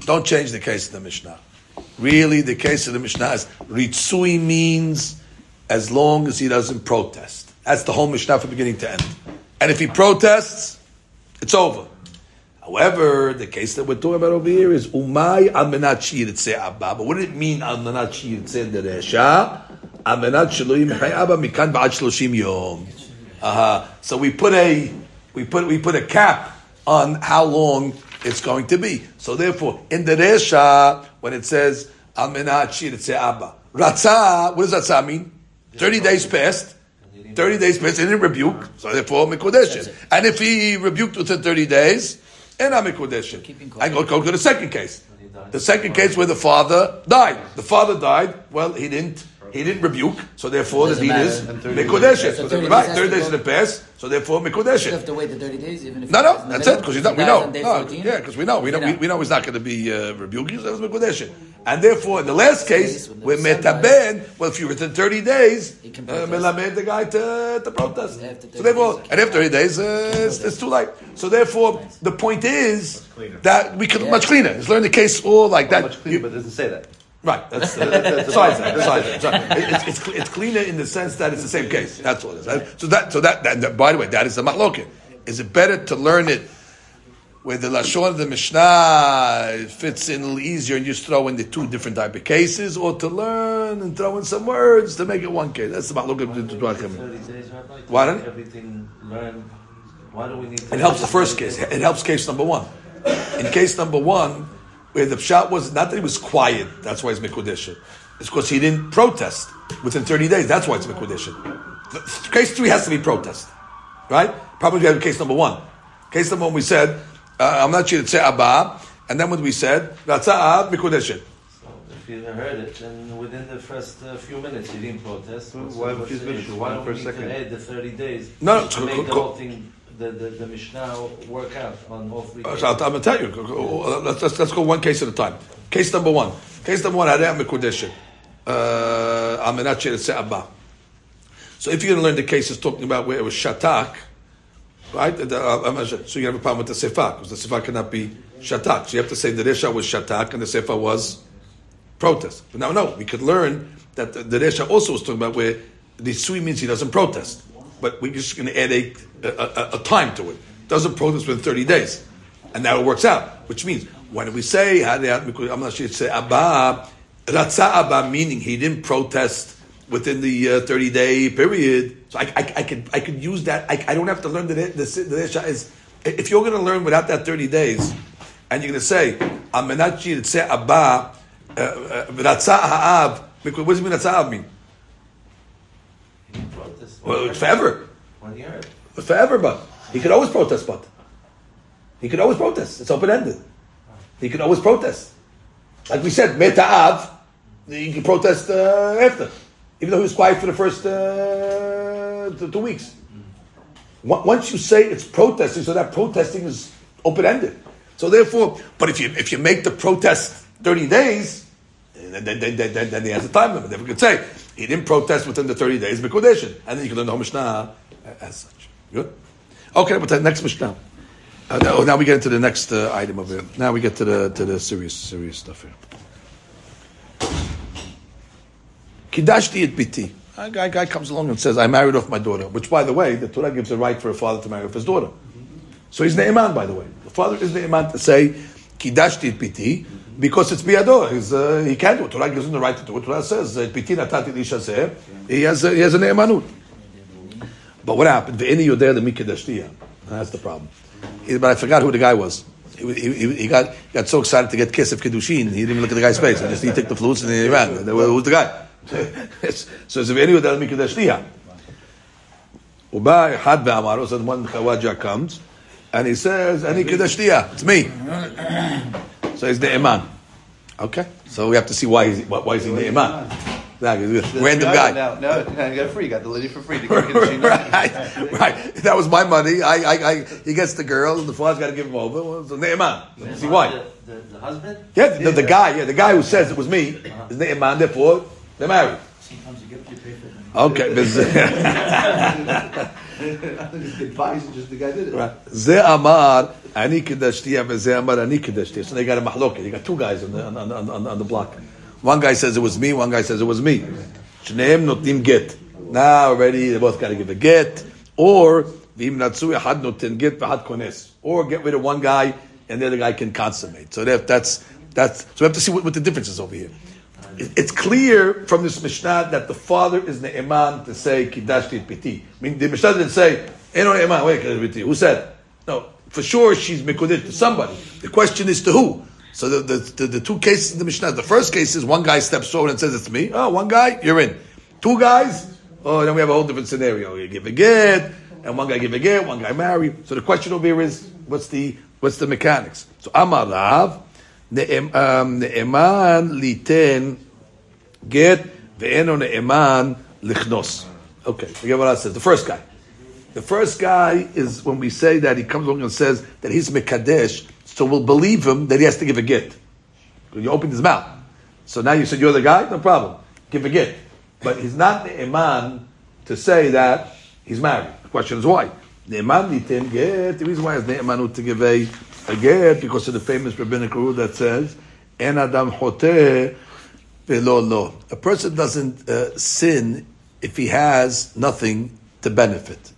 Don't change the case of the Mishnah. Really, the case of the Mishnah is Ritsui means as long as he doesn't protest. That's the whole Mishnah from beginning to end. And if he protests, it's over. However, the case that we're talking about over here is Umay al abba. But what did it mean al menat shiritze deresha? Al menat shelo yimchai abba mikan ba'ad shloshim yom. Uh-huh. So we put a we put we put a cap on how long it's going to be. So therefore, in the resha, when it says al menat shiritze abba, ratza, what does ratza mean? Thirty days passed. 30 days passed, he didn't rebuke, so therefore That's Mikodesh. it. And if he rebuked within 30 days, and I'm Mikodesh. Keeping I go, go to the second case. The second case where the father died. The father died, well, he didn't he didn't rebuke, so therefore the Doesn't deed matter. is And 30 Mikodesh. So 30 Right, days 30 days has in to the past, so therefore You have to wait the 30 days, even if No, no, that's middle? it. Because If we he know, dies on no, yeah, because we know, we know, we, know. we know he's not going to be uh, rebuking. So it was Mikodesh. And therefore, in the last case, Case, when the where son dies, metaben, well, if you within thirty days, He can uh, protest. the guy to, to protest. So therefore, days, and after thirty days, uh, it's, it's too late. So therefore, the point is that we could Yeah. much cleaner. Just learn the case all like that. Much cleaner, but it doesn't say that. Right. That's, uh, that's besides that. Besides that. Sorry. It- It's, it's, it's cleaner in the sense that it's the same case. That's all it is. So that, so that, that, that- by the way, that is the mahloket. Is it better to learn it where the lashon of the Mishnah fits in a little easier and just throw in the two different type of cases, or to learn and throw in some words to make it one case? That's the mahloket of the Dwarkim. 30 days, Rabbi, to Why don't- Everything learned. Why do we need to It helps the first case. It helps case number one. In case number one, where the shot was not that he was quiet, that's why it's Mekudesh. It's because he didn't protest within 30 days. That's why it's Mekudesh. Case three has to be protest. Right? Probably we have case number one. Case number one, we said, uh, I'm not sure to say Abba, and then what we said, Ratza'ah Mekudesh. So if you heard it, then within the first uh, few minutes you didn't protest. Why What's- would what's you the switch issue? to Why one don't per we need second? to add the 30 days No, no, to co- make co- the co- whole thing, the, the, the Mishnah work out on all three Uh, cases? I'm going to tell you. Uh, Let's, let's, let's go one case at a time. Case number one. Case number one, Harei Mekudesh. I'm not sure to say Abba. So if you're going to learn the cases talking about where it was Shatak, right? Uh. So you have a problem with the sefa because the sefa cannot be shatak. So you have to say the resha was shatak and the sefa was protest. But now, no, we could learn that the, the also was talking about where the sui means he doesn't protest, but we're just going to add a, a, a, time to it. Doesn't protest within 30 days, and now it works out. Which means when we say I'm not sure say abba ratza abba meaning he didn't protest within the uh, 30 day period. So I, I, I could I could use that. I, I don't have to learn that the, the is if you're going to learn without that 30 days, and you're going to say amenachi ratza abba uh, uh, ratza ha'av. What does mean ratza ha'av mean? He didn't protest. Well, it's forever. One year. Forever, but he could always protest, but he could always protest. It's open ended. He could always protest. Like we said, Meta'av, he can protest uh, after, even though he was quiet for the first uh, two, two weeks. Once you say it's protesting, so that protesting is open ended. So therefore, but if you if you make the protest thirty days, then then, then, then, then, then he has a time limit. Then we could say he didn't protest within the thirty days, Mikodeshin, and then you can learn the whole Mishnah as such. Good. Okay, but the next Mishnah. Uh, now, now we get into the next uh, item of it. Now we get to the to the serious serious stuff here. Kidashti et biti. A guy, guy comes along and says, "I married off my daughter." Which, by the way, the Torah gives a right for a father to marry off his daughter. So he's ne'eman, by the way. The father is ne'eman to say, "Kidashti et biti," because it's biado. He's, uh, he can't do it. Torah gives him the right to do it. Torah says, "Et biti natati lisha He has a, he has a ne'emanut. But what happened? Ve'eni yodeh lemikidashtiya. That's the problem. But I forgot who the guy was. He, he, he- got got so excited to get kiss of kiddushin, he didn't even look at the guy's face. He just he took the flutes and he ran. And, Who's the guy? so it's ve'eni yodeh lemikidashtiya. Uba had ve'amaro. So one chawaja comes and he says, "Ani kiddashtiya. It's me." So he's the iman. Okay. So we have to see why he's why, why is he the iman. Random guy. Now, now, now you got free. You got the lady for free. To get right, right. That was my money. I, I, I, he gets the girl, and the father's got to give him over. Well, so Ne'eman. See why? The, the, the husband? Yeah, the, the guy, yeah, the guy who says it was me uh-huh. is Ne'eman. Therefore, they're married. Sometimes you get what you pay for. Okay, but The advice is just the guy did it. Ze amar ani v'ze amar ani. So they got a mahloket. You got two guys on the on, on, on, on the block. One guy says it was me. One guy says it was me. Shneim notim get. Now already they both got to give a get, or v'im natzu had notin get v'had kones, or get rid of one guy and the other guy can consummate. So that, that's that's. So we have to see what, what the difference is over here. It- It's clear from this Mishnah that the father is ne'eman to say kidashti piti. I mean, the Mishnah didn't say ne'eman. Wait. Who said? No, for sure she's mekudesh to somebody. The question is to who. So the, the, the, the two cases in the Mishnah. The first case is one guy steps forward and says it's me. Oh, one guy, you're in. Two guys. Oh, then we have a whole different scenario. You give a get, and one guy give a get, one guy marry. So the question over here is, what's the what's the mechanics? So Amarav, ne'em- um, ne'eman liten get ve'eno ne'eman lichnos. Okay, forget what I said. The first guy. The first guy is when we say that he comes along and says that he's mekadesh, so we'll believe him that he has to give a get. You opened his mouth. So now you said you're the guy, no problem. Give a get. But he's not the iman to say that he's married. The question is why. The iman nitin get. The reason why is the iman to give a, a get because of the famous rabbinic rule that says, "En adam hoteh velo lo." A person doesn't uh, sin if he has nothing to benefit.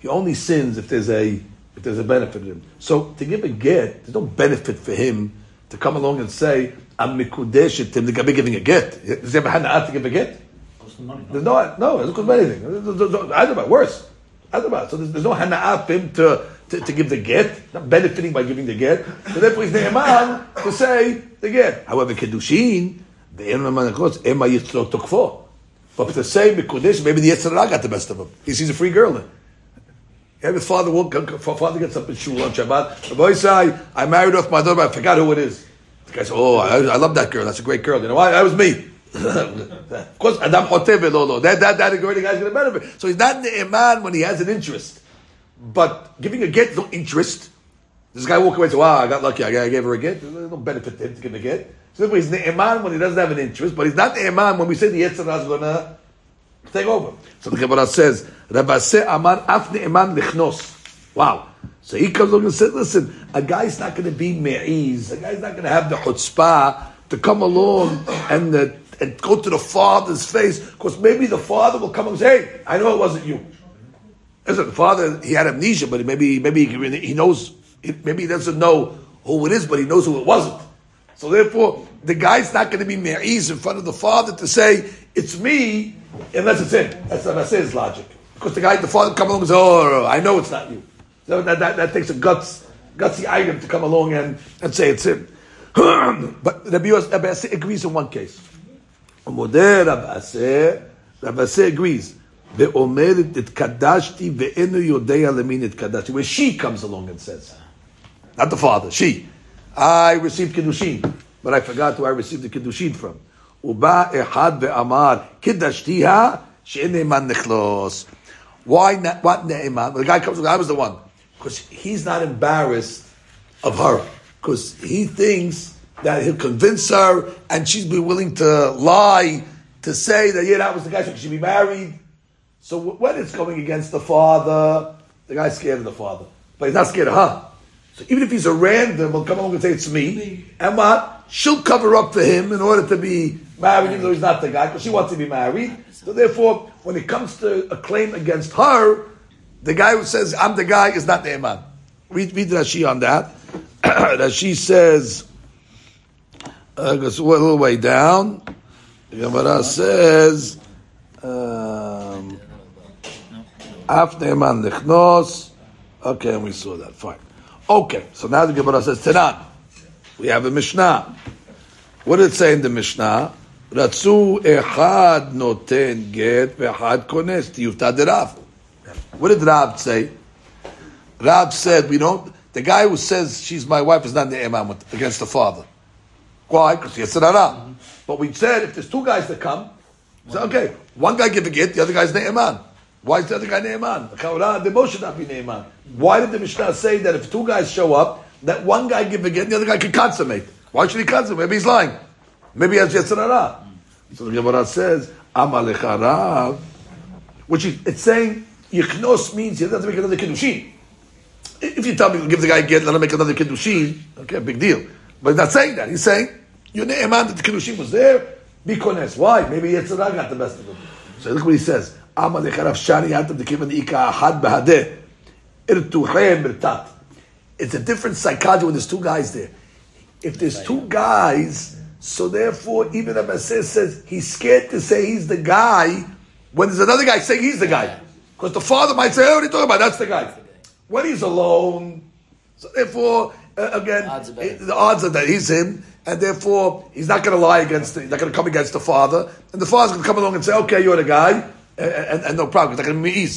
He only sins if there's a if there's a benefit in him. So to give a get, there's no benefit for him to come along and say, "I'm mikudeshet him." The guy be giving a get. Does he have a hana'at to give a get? Money? There's no, no, it doesn't cost anything. Either about worse. Either about. So there's, there's no hana'ah for him to, to, to give the get, not benefiting by giving the get. So therefore he's ne'eman to say the get. However, kiddushin, the eman of ema yitzrok tokfo. But to say mikudesh, maybe the yetzer hara got the best of him. He sees a free girl then. His father woke, father gets up in shul on Shabbat. The boy says, I, married off my daughter, but I forgot who it is. The guy says, Oh, I, I love that girl. That's a great girl. You know why? That was me. of course, Adam Hoteve Lolo. That, that, that great guy's going to benefit. So he's not the iman when he has an interest. But giving a get no interest. This guy walk away and say, Wow, I got lucky. I gave her a get. There's no benefit to him to give a get. So he's the iman when he doesn't have an interest, but he's not the iman when we say the yetzer hara is going to take over. So the Gemara says, Rav Asi Amar Af Ne'eman Lichnos. Wow. So he comes along and says, listen, a guy's not going to be me'iz. A guy's not going to have the chutzpah to come along and, and go to the father's face because maybe the father will come and say, hey, I know it wasn't you. Listen, the father, he had amnesia, but maybe, maybe he knows, maybe he doesn't know who it is, but he knows who it wasn't. So therefore, the guy's not going to be me'iz in front of the father to say, it's me, unless it's him. That's, that's his logic. Because the guy, the father come along and say, oh, I know it's not you. So that, that, that takes a guts, gutsy item to come along and, and say it's him. but Rabbi Yosef agrees in one case. Modeh Rabbi Aseh, Rabbi Aseh agrees. ואומרת, התקדשתי ואינו יודע למי נתקדשתי. Where she comes along and says, not the father, she. I received Kiddushin, but I forgot who I received the Kiddushin from. Uba Ehad ve'amar Kiddashtiha she'en nechlos. Why not, what ne'eman? The guy comes, I was the one. Because he's not embarrassed of her. Because he thinks that he'll convince her and she'll be willing to lie to say that, yeah, that was the guy, so she should be married. So when it's going against the father, the guy's scared of the father. But he's not scared of her. So even if he's a random, he'll come along and say, it's me. And what? She'll cover up for him in order to be married, even though he's not the guy, because she wants to be married. So therefore, when it comes to a claim against her, the guy who says, I'm the guy, is not the imam. Read, read Rashi on that. Rashi says, uh, goes a little way down. The Gemara says, um, Af Ne'eman Nechnos. Okay, and we saw that. Fine. Okay, so now the Gemara says Tenan. We have a Mishnah. What did it say in the Mishnah? Ratzu echad noten get ve'echad kones tiyufta derav. What did Rab say? Rab said, we don't, the guy who says she's my wife is not the imam against the father. Why? Because he has But we said if there's two guys that come, say, okay, one guy give a get, the other guy's the imam. Why is the other guy Ne'eman? The Moshe not be Ne'eman. Why did the Mishnah say that if two guys show up, that one guy give a get, the other guy can consummate? Why should he consummate? Maybe he's lying. Maybe he has yetzer hara. So the Gemara says, Amalecha Rav, which is, it's saying, Yichnos means he doesn't make another Kiddushin. If you tell me, give the guy a get, let him make another Kiddushin, okay, big deal. But he's not saying that. He's saying, you're Ne'eman that the Kiddushin was there, be kones. Why? Maybe yetzer hara got the best of him. So look what he says. Amalecha Rav Shani Hatam the Kivan Ika Ahad Bahadeh. Irtuhe Mirtat. It's a different psychology when there's two guys there. If there's two guys, so therefore, even if Abasir says he's scared to say he's the guy, when there's another guy saying he's the guy. Because the father might say, oh, what are you talking about? That's the guy. When he's alone, so therefore, uh, again, Odds the odds are that he's him, and therefore he's not going to lie against, the, he's not going to come against the father, and the father's going to come along and say, okay, you're the guy, and, and, no problem, it's not going to be.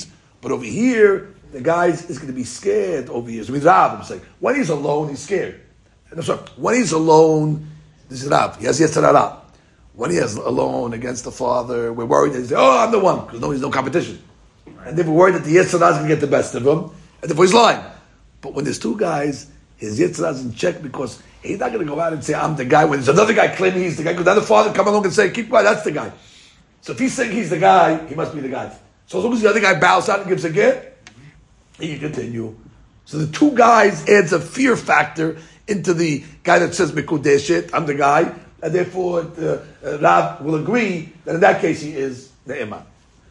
But over here, the guy is going to be scared over here. So he's Rav, I'm saying. When he's alone, he's scared. And I'm sorry, when he's alone, this is Rav. He has yetzer hara. When he is alone against the father, we're worried that he's oh, I'm the one, because no, there's no competition. And then we're worried that the yetzer hara is going to get the best of him, and therefore he's lying. But when there's two guys, his yetzer hara is in check because he's not going to go out and say, I'm the guy, when there's another guy claiming he's the guy, because the father come along and say, keep quiet, that's the guy. So if he's saying he's the guy, he must be the guy. So as long as the other guy bows out and gives a get, he can continue. So the two guys adds a fear factor into the guy that says Mikudeshet, I'm the guy, and therefore uh, uh, Rav will agree that in that case he is the imam.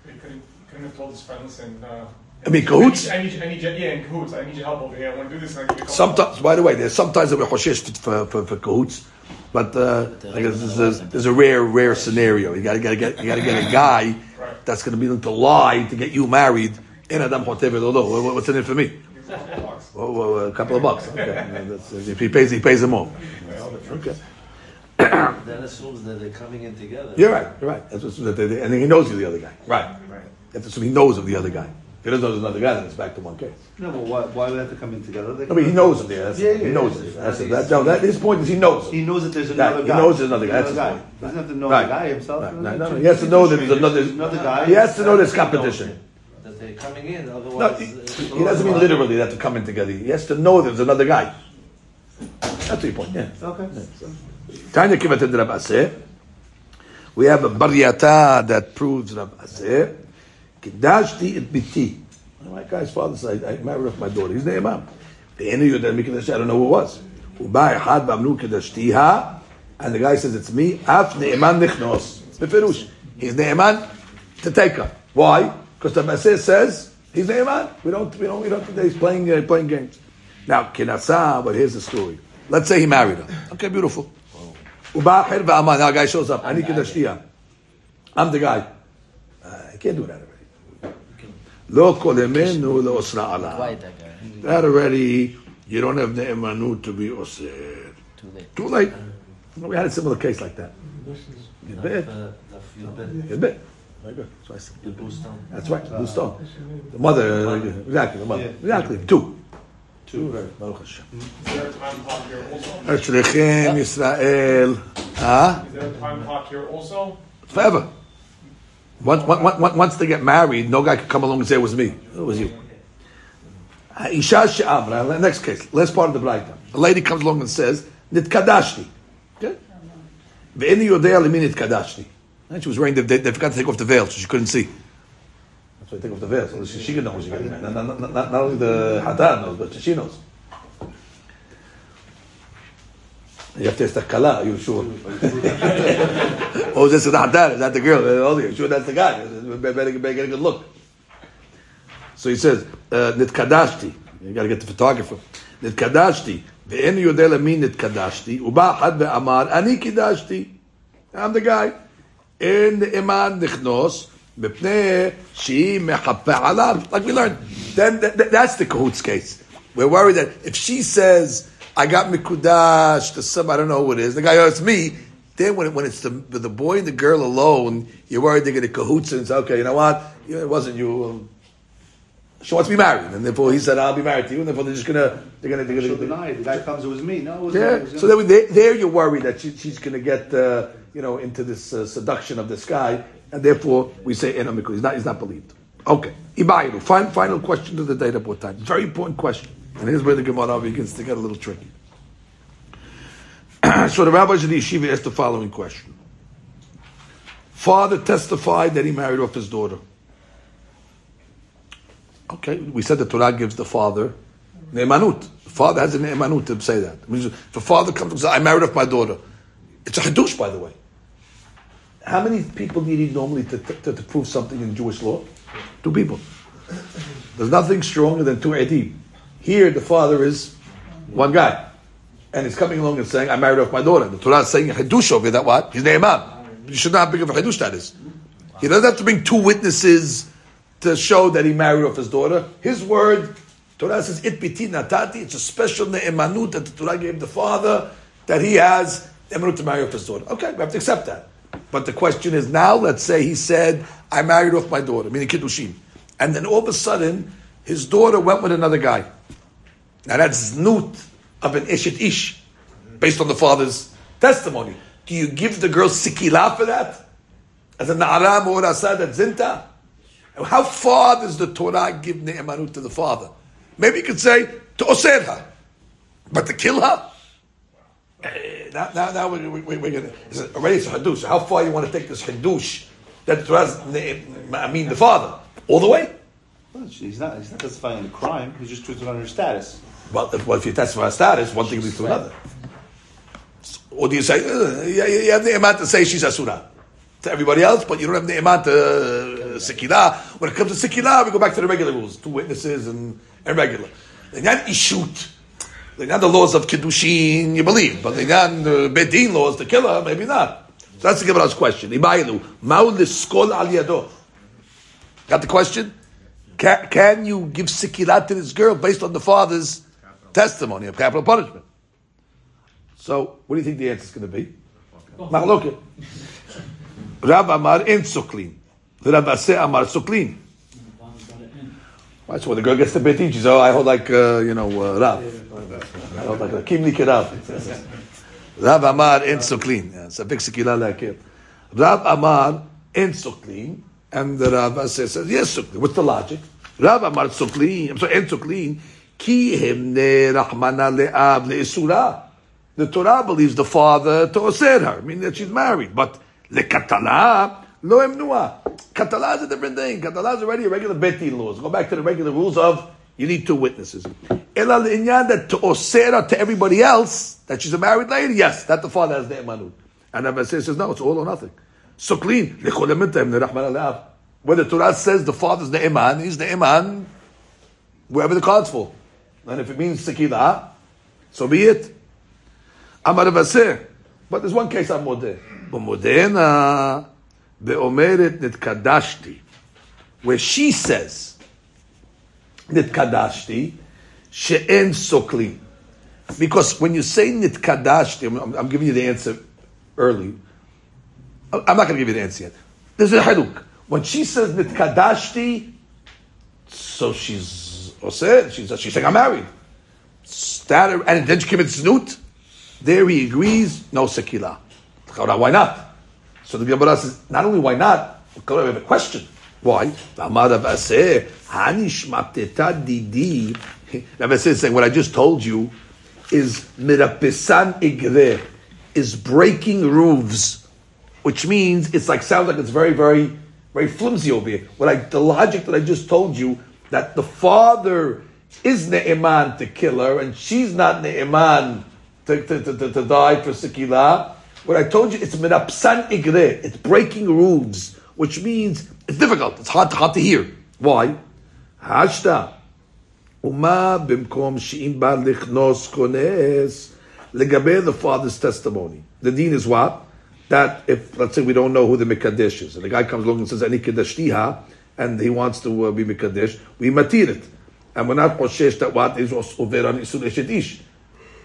Couldn't, couldn't have told his friends and. Uh, I mean, cahoots. I need, I need, I need yeah, in cahoots. I need your help over here. I want to do this. And I give you a call. Sometimes, by the way, there's sometimes that we're choshesh for, for, for cahoots, but uh, I guess there's a, there's a rare, rare scenario. You gotta, gotta get, you gotta get a guy that's gonna be willing to lie to get you married in Adam Hotev Elodo. What's in it for me? Oh, well, a couple of bucks. Okay, if he pays, he pays them all. Okay. Then assumes that they're coming in together. You're right. You're right. That's what's, and then he knows you're the other guy. Right. That's assume he knows of the other guy. If he doesn't know there's another guy, then it's back to one case. No, but why, why would they have to come in together? They I mean, he knows him there. That's, Yeah, he knows yeah. it. That's it. That, no, that, his point is he knows. He knows that there's Right, another he guy. knows there's another guy. Another That's guy. his point. Doesn't have to know Right. the guy himself. Right. Doesn't No, no, no. He has to know that there's another. Another guy. He has to know there's competition. it. That they're coming in, No, otherwise. he, uh, he doesn't mean literally that to come in together. He has to know there's another guy. That's your point. Yeah. Okay. Tanya Kivat Rab Asi. We have a Baraita that proves Rab Asi. Kidashti et biti. My guy's father said, I married off my daughter. He's the imam. The end of then Mikdash, I don't know who it was. Ubai had bamnu kedashtiha, and the guy says it's me. Af ne'eman nichnos. Befirush. He's ne'eman to take her. Why? Because the Masih says he's ne'eman. We don't, we don't, we don't that he's playing, uh, playing games. Now, kinasa, but here's the story. Let's say he married her. Okay, beautiful. Ubahir va'aman. Now a guy shows up. Ani kedashtiha. I'm the guy. Uh, I can't do that. Lo kol emenu lo osra ala. That already, you don't have the emanut to be osir. Too late. Too late. We had a similar case like that. You bet. The few bit, You bet. Very good. That's, why I said- the boost on. That's right. Blue stone. The mother, uh, exactly. The mother. Exactly. Two. Two. Baruch Hashem. Is there a time clock here also? Yisrael. Huh? Is there a time clock here also? Forever. Once, once, once- once they get married, no guy could come along and say it was me. It was you. Uh, Isha she'amra. Uh, next case. Last part of the breakdown. A lady comes along and says, Nitkadashti. Okay? Ve'eni yodea lemin nitkadashti. And she was wearing the, they, they forgot to take off the veil, so she couldn't see. That's why they take off the veil, so she, she can know she got married. Not, not, not, not only the Hatan knows, but she knows. You have to ask the kala, are you sure? oh, this is the Hatan, is that the girl? Oh, you sure that's the guy? Better, better get a good look. So he says, uh, Nitkadashti. You got to get the photographer. Nitkadashti. ואין יודע למי נתקדשתי, ובא אחד ואמר, אני קידשתי. I'm the guy. אין נאמן נכנוס, מפני שהיא מחפה עליו. Like we learned. Then that, that- that's the cahoots case. We're worried that if she says, I got mikudash to some, I don't know who it is, the guy, oh, it's me. Then when, it, when it's the, the boy and the girl alone, you're worried they're going to cahoots and say, okay, you know what? It wasn't you. She wants to be married, and therefore he said, "I'll be married to you." And therefore they're just gonna, they're gonna, they're gonna. deny it. The guy comes, it was me. No, it was Yeah. was So there, there you're worried that she, she's gonna get, uh, you know, into this uh, seduction of this guy, and therefore we say enamically. He's not, he's not believed. Okay. Ibayiru. Final, final question to the data board time. Very important question. And here's where the Gemara begins to get a little tricky. so the rabbis of the yeshiva asked the following question. Father testified that he married off his daughter. Okay, we said the Torah gives the father ne'emanut. The father has a ne'emanut to say that. If the father comes and says, I married off my daughter. It's a hadush, by the way. How many people do normally to, to, to prove something in Jewish law? Two people. There's nothing stronger than two edim. Here, the father is one guy. And he's coming along and saying, I married off my daughter. The Torah is saying hadush over that what? He's ne'eman. You should know how a hadush that is. He doesn't have to bring two witnesses to show that he married off his daughter. His word, Torah says, it biti natati. It's a special ne'emanut that the Torah gave the father that he has emanut to marry off his daughter. Okay, we have to accept that. But the question is now, let's say he said, I married off my daughter, meaning Kiddushin. And then all of a sudden, his daughter went with another guy. Now that's znut of an ishet ish, based on the father's testimony. Do you give the girl sikila for that? As a or asad at zinta? How far does the Torah give ne'emanut to the father? Maybe you could say to oser her, but to kill her. Now, now, now we, we, we, we're. It's a- already it's a hadush. How far you want to take this hadush that the I mean the father all the way? He's not, he's not testifying in the crime. He's just on her status. Well, if, well, if you testify status, one thing leads to another. Or do you say, uh, you have the iman to say she's asura to everybody else, but you don't have the iman to uh, sikila. When it comes to sikila, we go back to the regular rules, two witnesses and, and regular. They're not ishut. They're not the laws of kiddushin, you believe, but they're not the bedin laws to kill her, maybe not. So that's the Gemara's question. Ibayilu, ma'u liskol al yado. Got the question? Can, can you give sikilat to this girl based on the father's testimony of capital punishment? So, what do you think the answer is going to be? Mahloket. Rab Amar in suklin. Rab Asi Amar suklin. So when the girl gets to Betin, she says, oh, I hold like, uh, you know, uh, Rav. I hold like a Kimli Kirav. Rab Amar in suklin. It's a big sikila like it. Rab Amar in suklin. And the Rav says, yes, suklin. What's the logic? Amar suklin. I'm sorry, in suklin. Ki himne rahmana le'av le'isura. The Torah believes the father to oser her, meaning that she's married. But lekatala, Lo emnua. Katala is a different thing. Katala is already a regular beti laws. Go back to the regular rules of you need two witnesses. Ela l'inyan that to osera to everybody else that she's a married lady. Yes, that the father has the emanut. And the Rabbi says no, it's all or nothing. So clean. Where the Torah says the father's the iman, he's the iman wherever the card's full. And if it means sekila, so be it. But there's one case I'm modeh. B'modena be'omeret nitkadashti. Where she says, nitkadashti, she'en sokli. Because when you say nitkadashti, I'm, I'm giving you the answer early. I'm not going to give you the answer yet. There's a haluk. When she says nitkadashti, so she's oseh, she's, she's saying I'm married. That, and then she commits znut. There he agrees, no sekila. Why not? So the Gemara says, not only why not, we have a question. Why? Rabbi says saying, what I just told you is mirapisan igre, is breaking roofs, which means it's like, sounds like it's very, very, very flimsy over here. What I, the logic that I just told you, that the father is ne'eman to kill her, and she's not ne'eman to, to, to, to, die for Sikila. What I told you, it's minapsan igre. It's breaking rules, which means it's difficult. It's hard, hard to hear. Why? Hashta. Uma bimkom she'im lichnos kones legabe the father's testimony. The deen is what? That if, let's say, we don't know who the Mekadesh is, and the guy comes along and says, Ani Kadashtiha, and he wants to uh, be Mekadesh, we matir it. And we're not Poshesh that what is over on Isul Eshet Ish.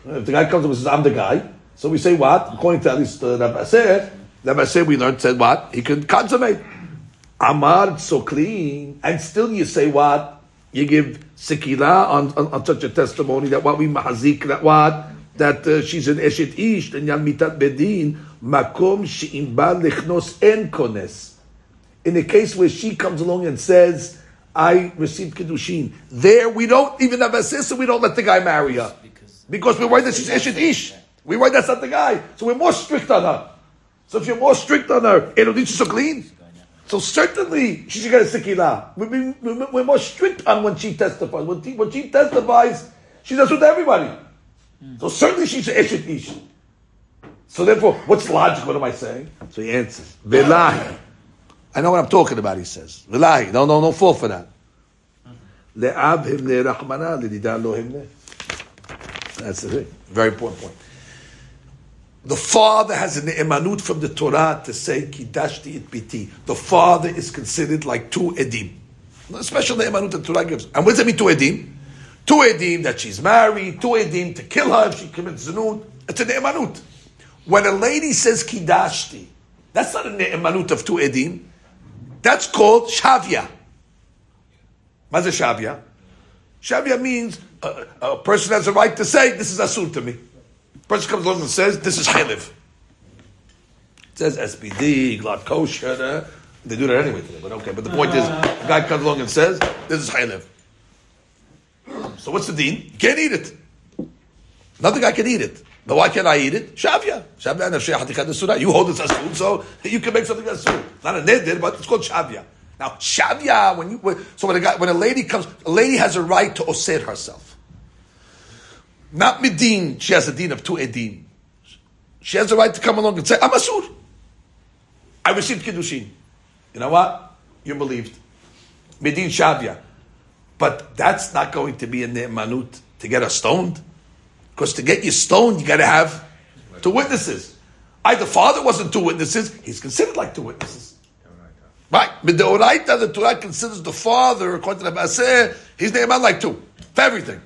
If the guy comes up and says, I'm the guy, so we say what? According to at least uh, Rabbi Asi, Rabbi Asi we learned said what? He can consummate. Amar, so clean. And still you say what? You give sikila on, on, on such a testimony that what we mahazik, that what? That uh, she's an eshet ish, and yan mitat bedin, makom she'im ba lichnos en kones. In the case where she comes along and says, I received Kiddushin. There, we don't even have a sister, we don't let the guy marry her. Because we're worried that she's Eshet Ish. We're worried that's not the guy. So we're more strict on her. So if you're more strict on her, it'll need you so clean. So certainly she should get a sikila. We're, we're more strict on when she testifies. When, she, when she testifies, she does with everybody. So certainly she's Eshet Ish. So therefore, what's logic? What am I saying? So he answers, Velahi. I know what I'm talking about, he says. Velahi. No, no, no fall for that. That's the thing. Very important point. The father has an emanut from the Torah to say kidashti it biti. The father is considered like two edim. especially the emanut the Torah gives. And what does that mean two edim? Two edim that she's married, two edim to kill her if she commits zanut. It's an emanut. When a lady says kidashti, that's not an emanut of two edim. That's called shavya. What's a shavya? Shavya means a, a, person has a right to say, this is asur to me. A person comes along and says, this is chaylev. It says SPD, glatt kosher. They do that anyway today, but okay. But the point is, the guy comes along and says, this is chaylev. So what's the deen? You can't eat it. Another guy can eat it. But why can't I eat it? Shavya. Shavya You hold it asur, so you can make something asur. Not a neder, but it's called shavya. Now, shavya, when you, so when a, guy, when a lady comes, a lady has a right to osir herself. Not midin, she has a deen of two edin. She has a right to come along and say, I'm asur. I received kiddushin. You know what? You're believed. Midin shavya. But that's not going to be a ne'manut to get us stoned. Because to get you stoned, you got to have two witnesses. Either the father wasn't two witnesses, he's considered like two witnesses. Right. But the Torah considers the father, according to the Baseh, he's Naaman like two. For everything.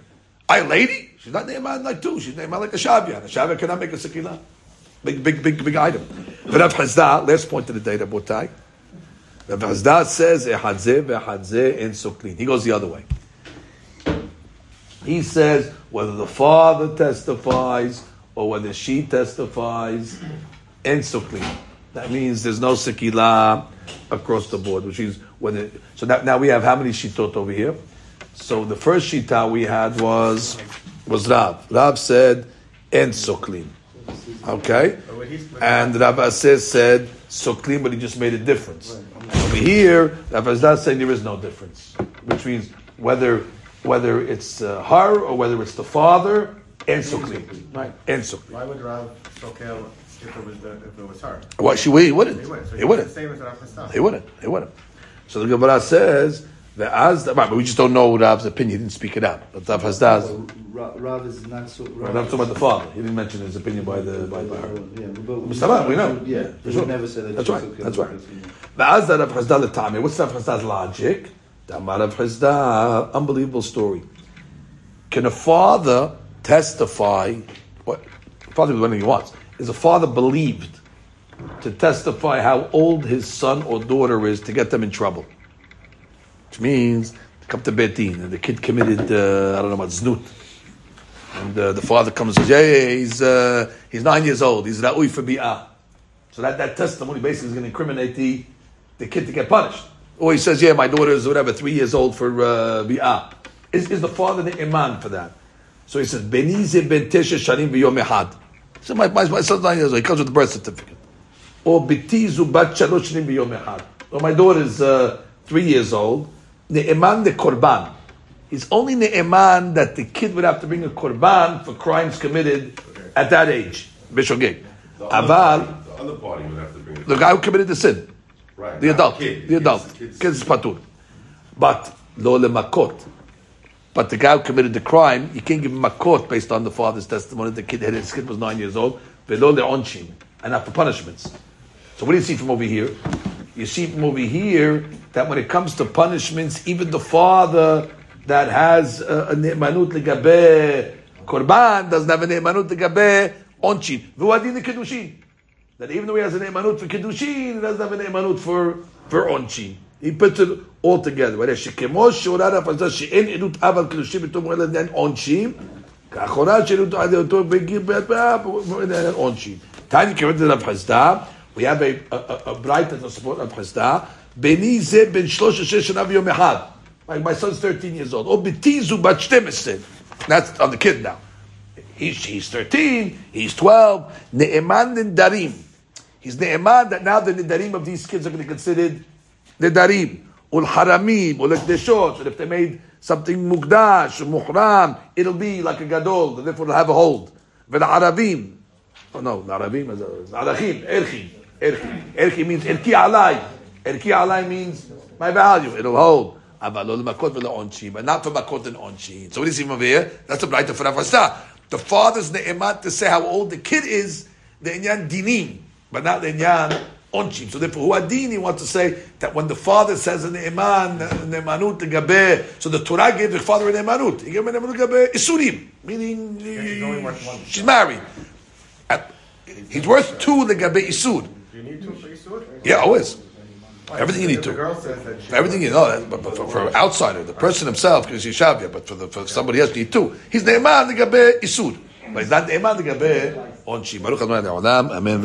I lady, she's not Naaman like two. She's Naaman like a Shabia. A Shabia cannot make a Sekila. Big, big, big, big item. But Rav Hazda, last point of the day, Rabotai. Rav Hazda says, Ehadze ve'hadze en soklin. He goes the other way. He says, whether the father testifies or whether she testifies, en soklin. That means there's no sekila across the board, which is it, so that, now we have how many shitot over here? So the first shita we had was was Rav. Rav said en soklin. Okay, and Rav Asi said so suklim, but he just made a difference. Over here, Rav is saying there is no difference, which means whether whether it's uh, her or whether it's the father and suklim, right? And suklim. Why would Rav Sokel if it was the, if it was her? Why she he wouldn't? He wouldn't. So He he's wouldn't. same as Rav Hassan. He wouldn't. He wouldn't. So the Gemara says the as right, but we just don't know Rav's opinion. He didn't speak it out. But Rav Hasda's. Ra- Rav is not so. Rav talking about the father. He didn't mention his opinion by the by, by her. Yeah, but Mustafa, we know. Yeah, For we sure. never say that. That's right. That's right. because, you know. Va'az da Rav Chazda l'tame. What's Rav Chazda's logic? Unbelievable story. Can a father testify? What? Father whenever he wants. Is a father believed to testify how old his son or daughter is to get them in trouble? Which means come to Beit Din and the kid committed uh, I don't know what znut. And uh, the father comes and says, yeah, yeah, he's, uh, he's nine years old. He's ra'ui for bi'ah. So that, that testimony basically is going to incriminate the, the kid to get punished. Or he says, yeah, my daughter is whatever, three years old for uh, bi'ah. Is, is the father the iman for that? So he says, Benize ben tesha b'yom ehad. So my, my, my son's nine years old. He comes with the birth certificate. Or bitizu bat shalosh b'yom ehad. Or my daughter's uh, three years old. The Ne'eman the korban. He's only ne'eman that the kid would have to bring a korban for crimes committed at that age. Bishogeg. The Aval, the other party would have to bring the guy who committed the sin. Right. The adult. kid. The adult. Kids, Kids is patur. But, lo le makot. But the guy who committed the crime, you can't give him a makot based on the father's testimony. The kid had his kid was nine years old. Velo le onshin. And not for punishments. So what do you see from over here? You see from over here that when it comes to punishments, even the father that has a ne'manut legabe korban doesn't have a ne'manut legabe onshin. V'uadin kiddushin. That even though he has a ne'manut for kedushin, he doesn't have a ne'manut for for onshin. He puts it all together. Whereas שכמו שהורה רב חסדא שאין עדות אב על קידושין בתום מועד לעניין עונשים, כך הורה שעדות עד אותו בגיל בית באב לעניין עונשים. תניא כבד לרב חסדא, we have a, a, a, a bright that support רב חסדא, בני זה בן שלוש או שש שנה ויום אחד. Like my son's 13 years old. או בתי זו בת 12. That's on the kid now. He's, he's 13, he's 12. Ne'eman nidarim. He's ne'eman that now the nidarim of these kids are going to be considered nidarim. Ul haramim, ul ekdeshot. And if they made something mukdash, muhram, it'll be like a gadol, and therefore it'll have a hold. Vel arabim. Oh no, the arabim is a- arachim, erchim. Erchim. Erchim means erki alai. Erki alai means my value, it'll hold. אבל לא למכות ולעונשין, but not for מכות and עונשין. So what do you see from over here? That's a brighter for Rafasta. The father's ne'emat to say how old the kid is, the inyan dinim, but not the inyan onchim. So therefore, huadin, he wants to say that when the father says a ne'eman, ne'emanut legabe, so the Torah gave the father a ne'emanut. He gave him a ne'emanut legabe isurim, meaning she's only worth one. she's married. He's worth two legabe isur. Do you need two for Yisur? Yeah, always. Everything you need The to. girl says that she Everything you know, but, but for, for outsider, the person himself, because he's Shavia, but for, the, for somebody else, you need two. He's Ne'eman legabe isur. But he's not Ne'eman legabe onchi. Baruch Adonai. Amen.